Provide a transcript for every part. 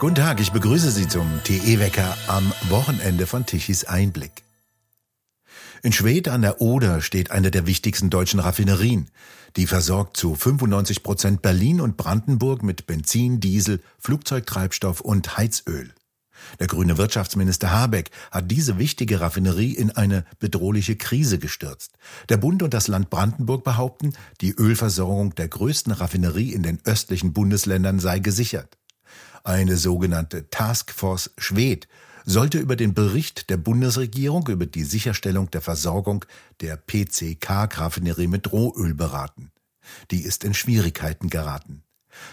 Guten Tag, ich begrüße Sie zum TE-Wecker am Wochenende von Tichys Einblick. In Schwedt an der Oder steht eine der wichtigsten deutschen Raffinerien. Die versorgt zu 95 Prozent Berlin und Brandenburg mit Benzin, Diesel, Flugzeugtreibstoff und Heizöl. Der grüne Wirtschaftsminister Habeck hat diese wichtige Raffinerie in eine bedrohliche Krise gestürzt. Der Bund und das Land Brandenburg behaupten, die Ölversorgung der größten Raffinerie in den östlichen Bundesländern sei gesichert. Eine sogenannte Taskforce Schwed sollte über den Bericht der Bundesregierung über die Sicherstellung der Versorgung der PCK-Raffinerie mit Rohöl beraten. Die ist in Schwierigkeiten geraten.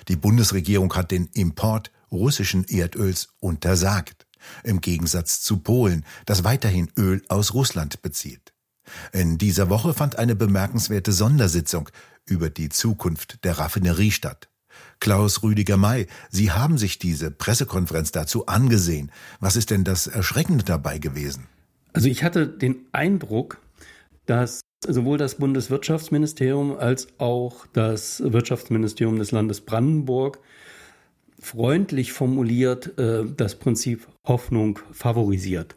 Die Bundesregierung hat den Import russischen Erdöls untersagt, im Gegensatz zu Polen, das weiterhin Öl aus Russland bezieht. In dieser Woche fand eine bemerkenswerte Sondersitzung über die Zukunft der Raffinerie statt. Klaus Rüdiger May, Sie haben sich diese Pressekonferenz dazu angesehen. Was ist denn das Erschreckende dabei gewesen? Also ich hatte den Eindruck, dass sowohl das Bundeswirtschaftsministerium als auch das Wirtschaftsministerium des Landes Brandenburg freundlich formuliert äh, das Prinzip Hoffnung favorisiert.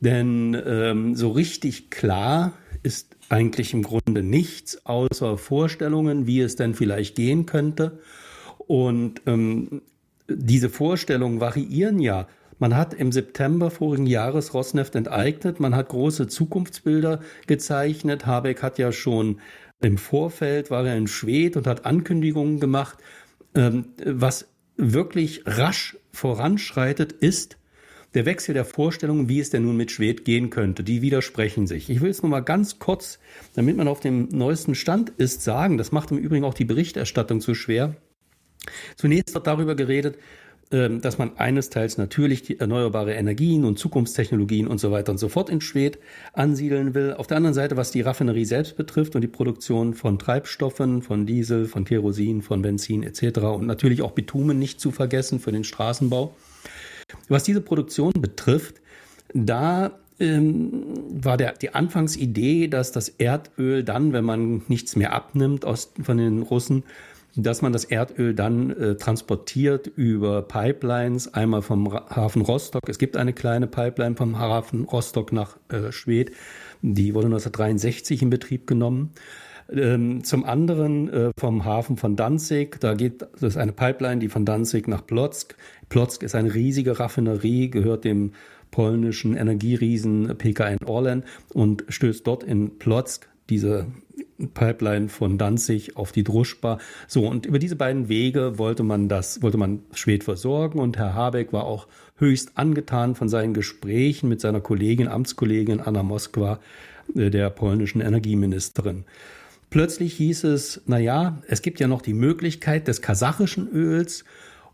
Denn ähm, so richtig klar ist eigentlich im Grunde nichts außer Vorstellungen, wie es denn vielleicht gehen könnte. Und ähm, diese Vorstellungen variieren ja. Man hat im September vorigen Jahres Rosneft enteignet, man hat große Zukunftsbilder gezeichnet. Habeck hat ja schon im Vorfeld, war er in Schwed und hat Ankündigungen gemacht. Ähm, was wirklich rasch voranschreitet, ist der Wechsel der Vorstellungen, wie es denn nun mit Schwed gehen könnte. Die widersprechen sich. Ich will es nur mal ganz kurz, damit man auf dem neuesten Stand ist, sagen. Das macht im Übrigen auch die Berichterstattung zu schwer. Zunächst wird darüber geredet, ähm, dass man eines Teils natürlich die erneuerbare Energien und Zukunftstechnologien und so weiter und so fort in Schwed ansiedeln will. Auf der anderen Seite, was die Raffinerie selbst betrifft und die Produktion von Treibstoffen, von Diesel, von Kerosin, von Benzin etc. und natürlich auch Bitumen nicht zu vergessen für den Straßenbau. Was diese Produktion betrifft, da ähm, war der, die Anfangsidee, dass das Erdöl dann, wenn man nichts mehr abnimmt aus, von den Russen, dass man das Erdöl dann äh, transportiert über Pipelines, einmal vom Hafen Rostock. Es gibt eine kleine Pipeline vom Hafen Rostock nach äh, Schwedt. Die wurde 1963 in Betrieb genommen. Ähm, zum anderen äh, vom Hafen von Danzig, da geht, das ist eine Pipeline, die von Danzig nach Plotzk. Plotzk ist eine riesige Raffinerie, gehört dem polnischen Energieriesen PKN Orlen und stößt dort in Plotzk diese Pipeline von Danzig auf die Druschba. So, und über diese beiden Wege wollte man das, wollte man Schwed versorgen und Herr Habeck war auch höchst angetan von seinen Gesprächen mit seiner Kollegin, Amtskollegin Anna Moskwa, äh, der polnischen Energieministerin. Plötzlich hieß es, na ja, es gibt ja noch die Möglichkeit des kasachischen Öls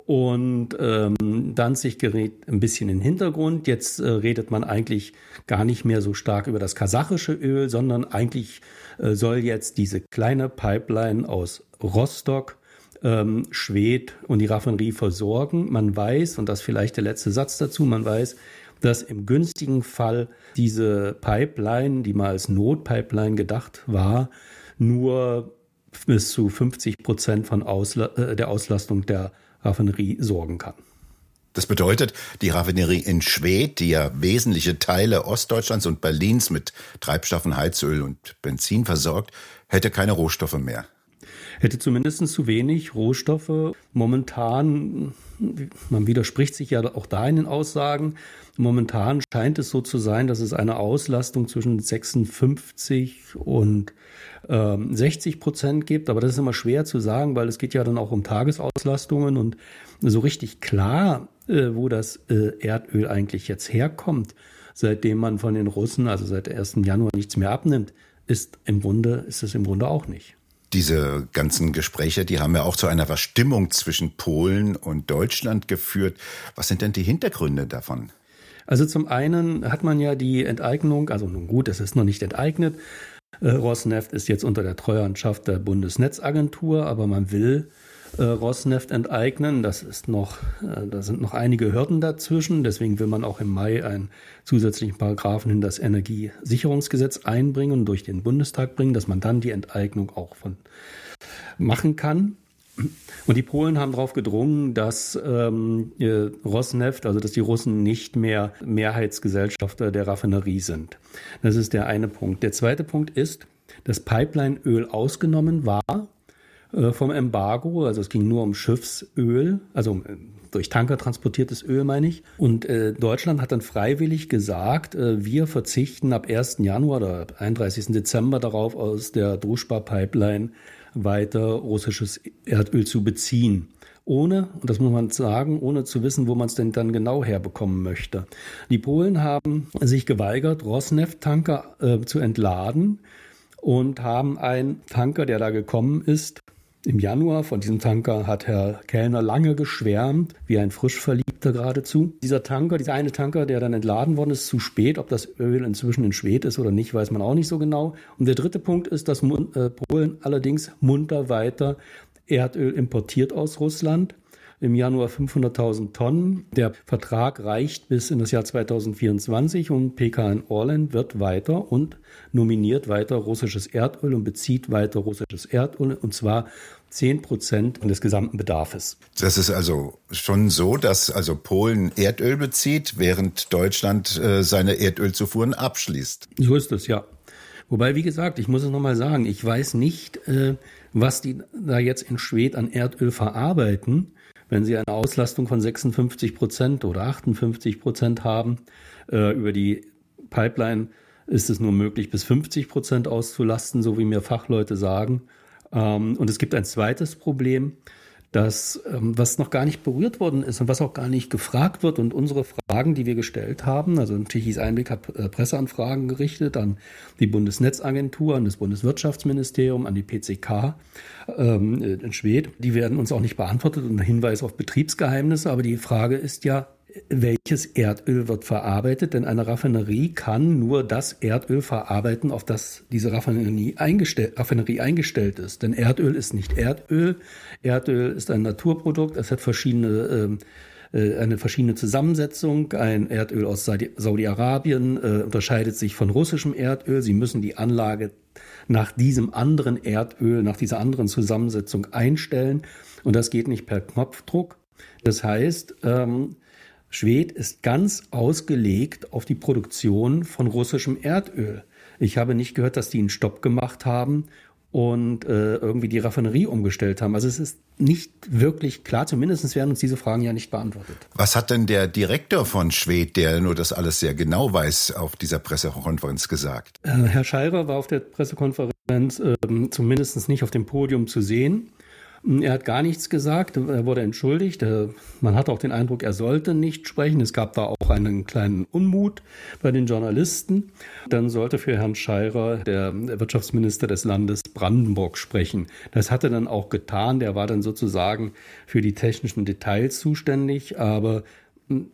und ähm, Danzig gerät ein bisschen in den Hintergrund. Jetzt äh, redet man eigentlich gar nicht mehr so stark über das kasachische Öl, sondern eigentlich äh, soll jetzt diese kleine Pipeline aus Rostock ähm, Schwed und die Raffinerie versorgen. Man weiß, und das vielleicht der letzte Satz dazu, man weiß, dass im günstigen Fall diese Pipeline, die mal als Notpipeline gedacht war, nur bis zu 50 Prozent von Ausla äh, der Auslastung der Raffinerie sorgen kann. Das bedeutet, die Raffinerie in Schwedt, die ja wesentliche Teile Ostdeutschlands und Berlins mit Treibstoffen, Heizöl und Benzin versorgt, hätte keine Rohstoffe mehr. Hätte zumindest zu wenig Rohstoffe. Momentan, man widerspricht sich ja auch da in den Aussagen, momentan scheint es so zu sein, dass es eine Auslastung zwischen 56 und 60 ähm, Prozent gibt. Aber das ist immer schwer zu sagen, weil es geht ja dann auch um Tagesauslastungen und so richtig klar, äh, wo das äh, Erdöl eigentlich jetzt herkommt, seitdem man von den Russen, also seit 1. Januar nichts mehr abnimmt, ist im Grunde, ist es im Grunde auch nicht. Diese ganzen Gespräche, die haben ja auch zu einer Verstimmung zwischen Polen und Deutschland geführt. Was sind denn die Hintergründe davon? Also zum einen hat man ja die Enteignung, also nun gut, es ist noch nicht enteignet, äh, Rosneft ist jetzt unter der Treuhandschaft der Bundesnetzagentur, aber man will äh, Rosneft enteignen. Das ist noch, äh, da sind noch einige Hürden dazwischen. Deswegen will man auch im Mai einen zusätzlichen Paragraphen in das Energiesicherungsgesetz einbringen und durch den Bundestag bringen, dass man dann die Enteignung auch von machen kann. Und die Polen haben darauf gedrungen, dass ähm, Rosneft, also dass die Russen nicht mehr Mehrheitsgesellschafter der Raffinerie sind. Das ist der eine Punkt. Der zweite Punkt ist, dass Pipelineöl ausgenommen war äh, vom Embargo. Also es ging nur um Schiffsöl, also äh, durch Tanker transportiertes Öl meine ich. Und äh, Deutschland hat dann freiwillig gesagt, äh, wir verzichten ab 1. Januar oder 31. Dezember darauf, aus der Druschba-Pipeline weiter russisches Erdöl zu beziehen ohne, und das muss man sagen, ohne zu wissen, wo man es denn dann genau herbekommen möchte. Die Polen haben sich geweigert, Rosneft-Tanker äh, zu entladen und haben einen Tanker, der da gekommen ist, im Januar. Von diesem Tanker hat Herr Kellner lange geschwärmt, wie ein Frischverliebter geradezu. Dieser Tanker, dieser eine Tanker, der dann entladen worden ist, zu spät. Ob das Öl inzwischen in Schwed ist oder nicht, weiß man auch nicht so genau. Und der dritte Punkt ist, dass äh, Polen allerdings munter weiter Erdöl importiert aus Russland im Januar 500.000 Tonnen. Der Vertrag reicht bis in das Jahr 2024 und PKN Orlen wird weiter und nominiert weiter russisches Erdöl und bezieht weiter russisches Erdöl und zwar 10 Prozent des gesamten Bedarfs. Das ist also schon so, dass also Polen Erdöl bezieht, während Deutschland äh, seine Erdölzufuhren abschließt. So ist es, ja. Wobei, wie gesagt, ich muss es nochmal sagen, ich weiß nicht, äh, was die da jetzt in Schwed an Erdöl verarbeiten wenn Sie eine Auslastung von 56 Prozent oder 58 Prozent haben, äh, über die Pipeline ist es nur möglich, bis 50 Prozent auszulasten, so wie mir Fachleute sagen. Ähm, und es gibt ein zweites Problem das, ähm, was noch gar nicht berührt worden ist und was auch gar nicht gefragt wird. Und unsere Fragen, die wir gestellt haben, also Tichys Einblick hat äh, Presseanfragen gerichtet an die Bundesnetzagentur, an das Bundeswirtschaftsministerium, an die PCK ähm, in Schwed. Die werden uns auch nicht beantwortet und ein Hinweis auf Betriebsgeheimnisse. Aber die Frage ist ja, welches Erdöl wird verarbeitet, denn eine Raffinerie kann nur das Erdöl verarbeiten, auf das diese Raffinerie, eingestell Raffinerie eingestellt ist. Denn Erdöl ist nicht Erdöl. Erdöl ist ein Naturprodukt. Es hat verschiedene äh, äh eine verschiedene Zusammensetzung. Ein Erdöl aus Saudi-Arabien äh, unterscheidet sich von russischem Erdöl. Sie müssen die Anlage nach diesem anderen Erdöl, nach dieser anderen Zusammensetzung einstellen. Und das geht nicht per Knopfdruck. Das heißt, ähm, Schwed ist ganz ausgelegt auf die Produktion von russischem Erdöl. Ich habe nicht gehört, dass die einen Stopp gemacht haben und äh, irgendwie die Raffinerie umgestellt haben. Also es ist nicht wirklich klar, zumindest werden uns diese Fragen ja nicht beantwortet. Was hat denn der Direktor von Schwed, der nur das alles sehr genau weiß, auf dieser Pressekonferenz gesagt? Äh, Herr Scheirer war auf der Pressekonferenz äh, zumindest nicht auf dem Podium zu sehen. Er hat gar nichts gesagt, er wurde entschuldigt. Man hat auch den Eindruck, er sollte nicht sprechen. Es gab da auch einen kleinen Unmut bei den Journalisten. Dann sollte für Herrn Scheirer der Wirtschaftsminister des Landes Brandenburg sprechen. Das hat er dann auch getan. Der war dann sozusagen für die technischen Details zuständig. Aber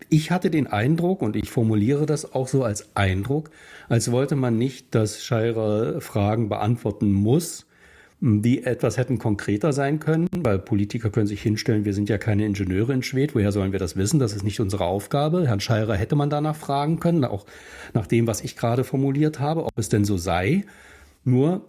ich hatte den Eindruck, und ich formuliere das auch so als Eindruck, als wollte man nicht, dass Scheirer Fragen beantworten muss, die etwas hätten konkreter sein können, weil Politiker können sich hinstellen, wir sind ja keine Ingenieure in Schwed, woher sollen wir das wissen? Das ist nicht unsere Aufgabe. Herrn Scheirer hätte man danach fragen können, auch nach dem, was ich gerade formuliert habe, ob es denn so sei. Nur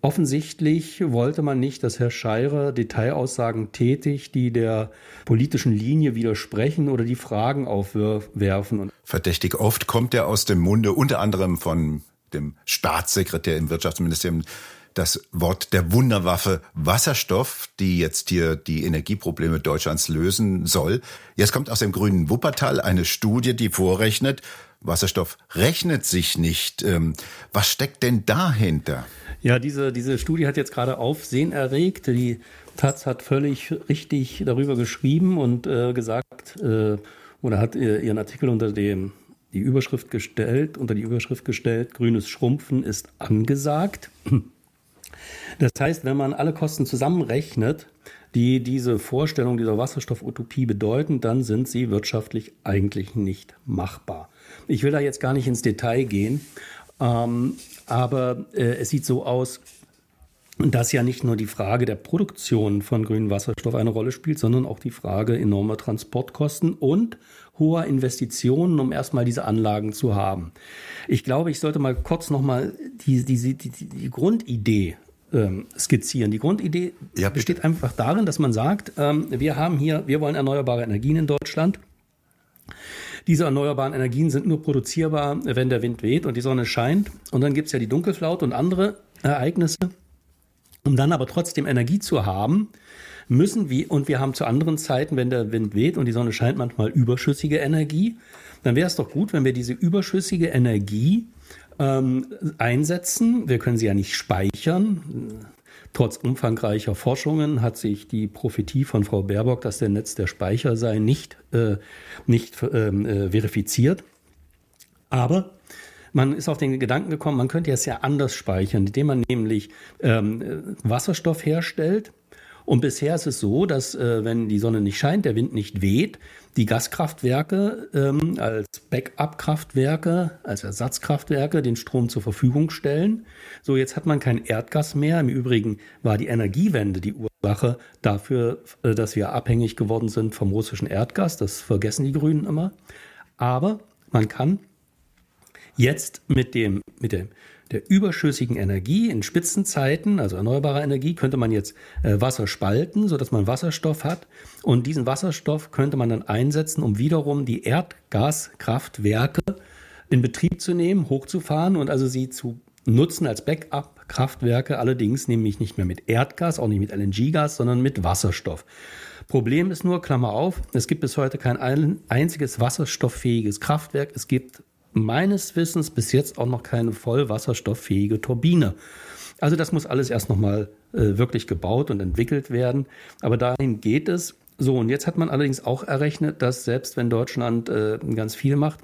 offensichtlich wollte man nicht, dass Herr Scheirer Detailaussagen tätigt, die der politischen Linie widersprechen oder die Fragen aufwerfen. Verdächtig oft kommt er aus dem Munde unter anderem von dem Staatssekretär im Wirtschaftsministerium das Wort der Wunderwaffe Wasserstoff, die jetzt hier die Energieprobleme Deutschlands lösen soll. Jetzt kommt aus dem grünen Wuppertal eine Studie, die vorrechnet, Wasserstoff rechnet sich nicht. Ähm, was steckt denn dahinter? Ja, diese, diese Studie hat jetzt gerade Aufsehen erregt. Die Taz hat völlig richtig darüber geschrieben und äh, gesagt, äh, oder hat ihren Artikel unter dem die Überschrift gestellt, unter die Überschrift gestellt, grünes Schrumpfen ist angesagt. Das heißt, wenn man alle Kosten zusammenrechnet, die diese Vorstellung dieser Wasserstoffutopie bedeuten, dann sind sie wirtschaftlich eigentlich nicht machbar. Ich will da jetzt gar nicht ins Detail gehen, ähm, aber äh, es sieht so aus, dass ja nicht nur die Frage der Produktion von grünem Wasserstoff eine Rolle spielt, sondern auch die Frage enormer Transportkosten und hoher Investitionen, um erstmal diese Anlagen zu haben. Ich glaube, ich sollte mal kurz nochmal die, die, die, die Grundidee ähm, skizzieren. Die Grundidee ja, besteht einfach darin, dass man sagt, ähm, wir haben hier, wir wollen erneuerbare Energien in Deutschland. Diese erneuerbaren Energien sind nur produzierbar, wenn der Wind weht und die Sonne scheint. Und dann gibt es ja die Dunkelflaute und andere Ereignisse. Um dann aber trotzdem Energie zu haben, müssen wir, und wir haben zu anderen Zeiten, wenn der Wind weht und die Sonne scheint, manchmal überschüssige Energie, dann wäre es doch gut, wenn wir diese überschüssige Energie ähm, einsetzen. Wir können sie ja nicht speichern. Trotz umfangreicher Forschungen hat sich die Prophetie von Frau Baerbock, dass der Netz der Speicher sei, nicht, äh, nicht ähm, äh, verifiziert. Aber man ist auf den Gedanken gekommen, man könnte es ja anders speichern, indem man nämlich ähm, Wasserstoff herstellt und bisher ist es so, dass äh, wenn die Sonne nicht scheint, der Wind nicht weht, die Gaskraftwerke ähm, als Backup-Kraftwerke, als Ersatzkraftwerke den Strom zur Verfügung stellen. So, jetzt hat man kein Erdgas mehr. Im Übrigen war die Energiewende die Ursache dafür, äh, dass wir abhängig geworden sind vom russischen Erdgas. Das vergessen die Grünen immer. Aber man kann jetzt mit dem, mit dem der überschüssigen Energie in Spitzenzeiten, also erneuerbare Energie, könnte man jetzt äh, Wasser spalten, sodass man Wasserstoff hat. Und diesen Wasserstoff könnte man dann einsetzen, um wiederum die Erdgaskraftwerke in Betrieb zu nehmen, hochzufahren und also sie zu nutzen als Backup-Kraftwerke, allerdings nämlich nicht mehr mit Erdgas, auch nicht mit LNG-Gas, sondern mit Wasserstoff. Problem ist nur, Klammer auf, es gibt bis heute kein einziges wasserstofffähiges Kraftwerk. Es gibt meines Wissens bis jetzt auch noch keine voll wasserstofffähige Turbine. Also das muss alles erst nochmal äh, wirklich gebaut und entwickelt werden. Aber dahin geht es. So, und jetzt hat man allerdings auch errechnet, dass selbst wenn Deutschland äh, ganz viel macht,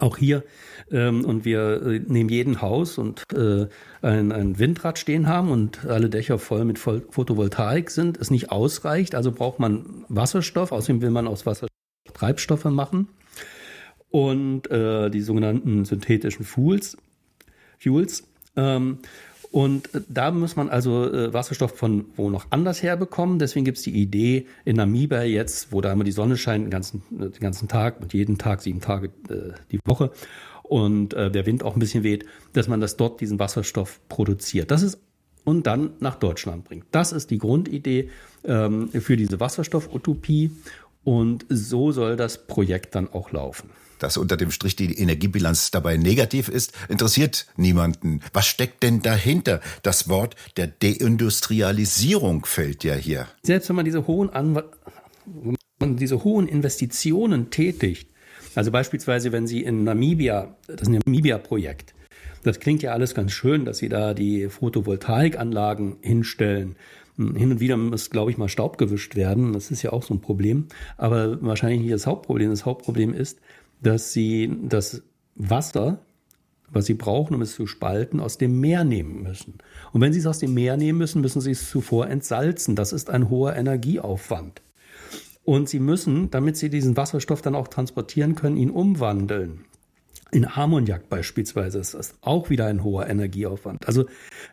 auch hier, ähm, und wir äh, neben jedem Haus und äh, ein, ein Windrad stehen haben und alle Dächer voll mit Photovoltaik sind, es nicht ausreicht. Also braucht man Wasserstoff. Außerdem will man aus Wasserstoff Treibstoffe machen und äh, die sogenannten synthetischen Fuels. Fuels. Ähm, und da muss man also äh, Wasserstoff von wo noch anders herbekommen. Deswegen gibt es die Idee in Namibia jetzt, wo da immer die Sonne scheint den ganzen, äh, den ganzen Tag und jeden Tag sieben Tage äh, die Woche und äh, der Wind auch ein bisschen weht, dass man das dort diesen Wasserstoff produziert. Das ist und dann nach Deutschland bringt. Das ist die Grundidee ähm, für diese Wasserstoff-Utopie und so soll das Projekt dann auch laufen dass unter dem Strich die Energiebilanz dabei negativ ist, interessiert niemanden. Was steckt denn dahinter? Das Wort der Deindustrialisierung fällt ja hier. Selbst wenn man diese hohen, Anw diese hohen Investitionen tätigt, also beispielsweise, wenn Sie in Namibia, das Namibia-Projekt, das klingt ja alles ganz schön, dass Sie da die Photovoltaikanlagen hinstellen. Hin und wieder muss, glaube ich, mal Staub gewischt werden. Das ist ja auch so ein Problem. Aber wahrscheinlich nicht das Hauptproblem. Das Hauptproblem ist, dass sie das Wasser, was sie brauchen, um es zu spalten, aus dem Meer nehmen müssen. Und wenn sie es aus dem Meer nehmen müssen, müssen sie es zuvor entsalzen. Das ist ein hoher Energieaufwand. Und sie müssen, damit sie diesen Wasserstoff dann auch transportieren können, ihn umwandeln. In Ammoniak beispielsweise ist das auch wieder ein hoher Energieaufwand. Also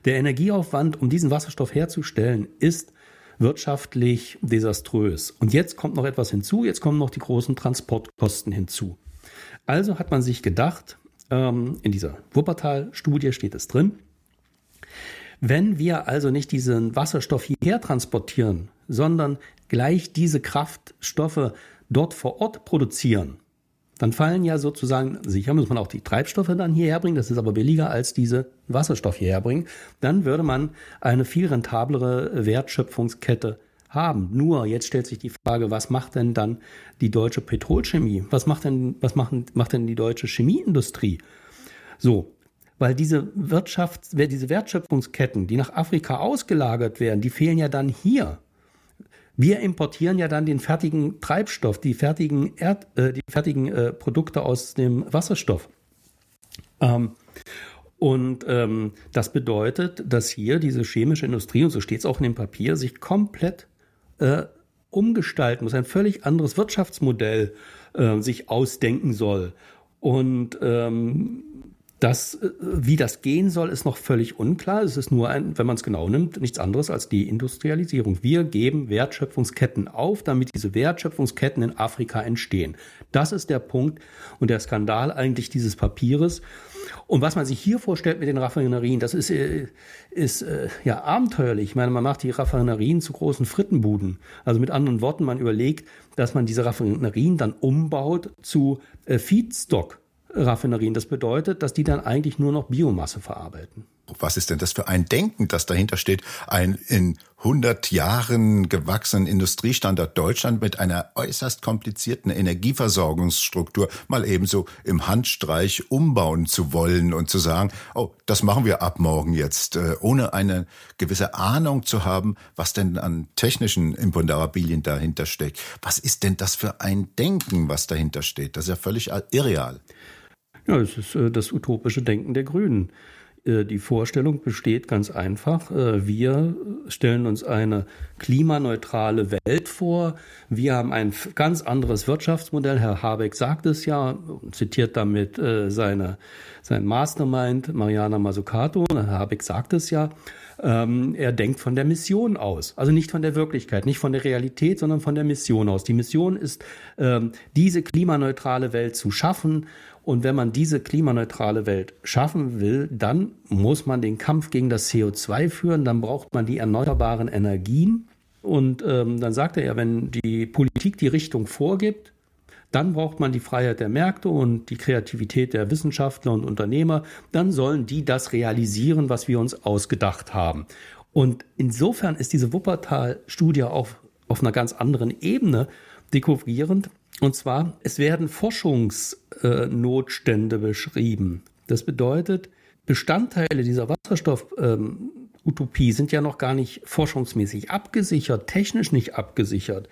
der Energieaufwand, um diesen Wasserstoff herzustellen, ist wirtschaftlich desaströs. Und jetzt kommt noch etwas hinzu, jetzt kommen noch die großen Transportkosten hinzu. Also hat man sich gedacht, ähm, in dieser Wuppertal-Studie steht es drin, wenn wir also nicht diesen Wasserstoff hierher transportieren, sondern gleich diese Kraftstoffe dort vor Ort produzieren, dann fallen ja sozusagen, sicher muss man auch die Treibstoffe dann hierher bringen, das ist aber billiger als diese Wasserstoff hierher bringen, dann würde man eine viel rentablere Wertschöpfungskette haben. Nur jetzt stellt sich die Frage, was macht denn dann die deutsche Petrolchemie? Was macht denn, was machen, macht denn die deutsche Chemieindustrie? So. Weil diese Wirtschaft, diese Wertschöpfungsketten, die nach Afrika ausgelagert werden, die fehlen ja dann hier. Wir importieren ja dann den fertigen Treibstoff, die fertigen, Erd, äh, die fertigen äh, Produkte aus dem Wasserstoff. Ähm, und ähm, das bedeutet, dass hier diese chemische Industrie, und so steht es auch in dem Papier, sich komplett äh, umgestalten muss, ein völlig anderes Wirtschaftsmodell äh, sich ausdenken soll. Und ähm, Das, äh, wie das gehen soll, ist noch völlig unklar. Es ist nur ein, wenn man es genau nimmt, nichts anderes als die Industrialisierung. Wir geben Wertschöpfungsketten auf, damit diese Wertschöpfungsketten in Afrika entstehen. Das ist der Punkt und der Skandal eigentlich dieses Papieres. Und was man sich hier vorstellt mit den Raffinerien, das ist, äh, ist äh, ja abenteuerlich. Ich meine, man macht die Raffinerien zu großen Frittenbuden. Also mit anderen Worten, man überlegt, dass man diese Raffinerien dann umbaut zu Feedstock. Raffinerien. Das bedeutet, dass die dann eigentlich nur noch Biomasse verarbeiten. Was ist denn das für ein Denken, das dahinter steht? Ein in 100 Jahren gewachsenen Industriestandort Deutschland mit einer äußerst komplizierten Energieversorgungsstruktur mal ebenso im Handstreich umbauen zu wollen und zu sagen, oh, das machen wir ab morgen jetzt, äh, ohne eine gewisse Ahnung zu haben, was denn an technischen Imponderabilien dahinter steckt. Was ist denn das für ein Denken, was dahinter steht? Das ist ja völlig irreal. Ja, es ist äh, das utopische Denken der Grünen. Äh, die Vorstellung besteht ganz einfach. Äh, wir stellen uns eine klimaneutrale Welt vor. Wir haben ein ganz anderes Wirtschaftsmodell. Herr Habeck sagt es ja, zitiert damit seine, sein Mastermind Mariana Mazzucato. Herr Habeck sagt es ja. Ähm, er denkt von der Mission aus, also nicht von der Wirklichkeit, nicht von der Realität, sondern von der Mission aus. Die Mission ist, ähm, diese klimaneutrale Welt zu schaffen und wenn man diese klimaneutrale Welt schaffen will, dann muss man den Kampf gegen das CO2 führen, dann braucht man die erneuerbaren Energien. Und ähm, dann sagt er ja, wenn die Politik die Richtung vorgibt, dann braucht man die Freiheit der Märkte und die Kreativität der Wissenschaftler und Unternehmer. Dann sollen die das realisieren, was wir uns ausgedacht haben. Und insofern ist diese Wuppertal-Studie auf, auf einer ganz anderen Ebene dekovrierend, und zwar, es werden Forschungsnotstände äh, beschrieben. Das bedeutet, Bestandteile dieser Wasserstoff-Utopie ähm, sind ja noch gar nicht forschungsmäßig abgesichert, technisch nicht abgesichert.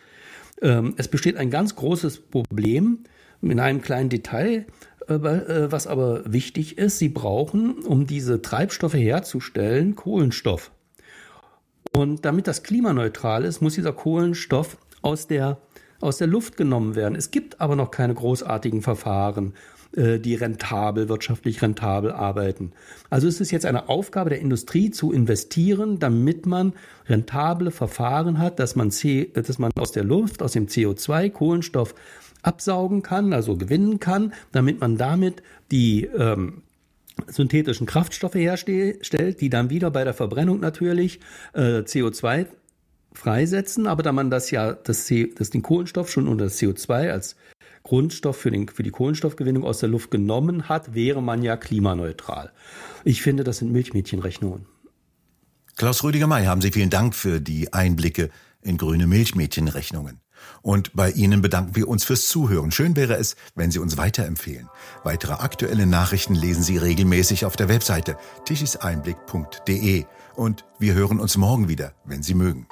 Ähm, es besteht ein ganz großes Problem in einem kleinen Detail, äh, äh, was aber wichtig ist. Sie brauchen, um diese Treibstoffe herzustellen, Kohlenstoff. Und damit das klimaneutral ist, muss dieser Kohlenstoff aus der aus der Luft genommen werden. Es gibt aber noch keine großartigen Verfahren, äh, die rentabel, wirtschaftlich rentabel arbeiten. Also es ist jetzt eine Aufgabe der Industrie zu investieren, damit man rentable Verfahren hat, dass man, C, dass man aus der Luft, aus dem CO2 Kohlenstoff absaugen kann, also gewinnen kann, damit man damit die ähm, synthetischen Kraftstoffe herstellt, die dann wieder bei der Verbrennung natürlich äh, CO2 freisetzen, aber da man das ja, das, das den Kohlenstoff schon unter das CO2 als Grundstoff für, den, für die Kohlenstoffgewinnung aus der Luft genommen hat, wäre man ja klimaneutral. Ich finde, das sind Milchmädchenrechnungen. Klaus Rüdiger-May, haben Sie vielen Dank für die Einblicke in grüne Milchmädchenrechnungen. Und bei Ihnen bedanken wir uns fürs Zuhören. Schön wäre es, wenn Sie uns weiterempfehlen. Weitere aktuelle Nachrichten lesen Sie regelmäßig auf der Webseite tischiseinblick.de. Und wir hören uns morgen wieder, wenn Sie mögen.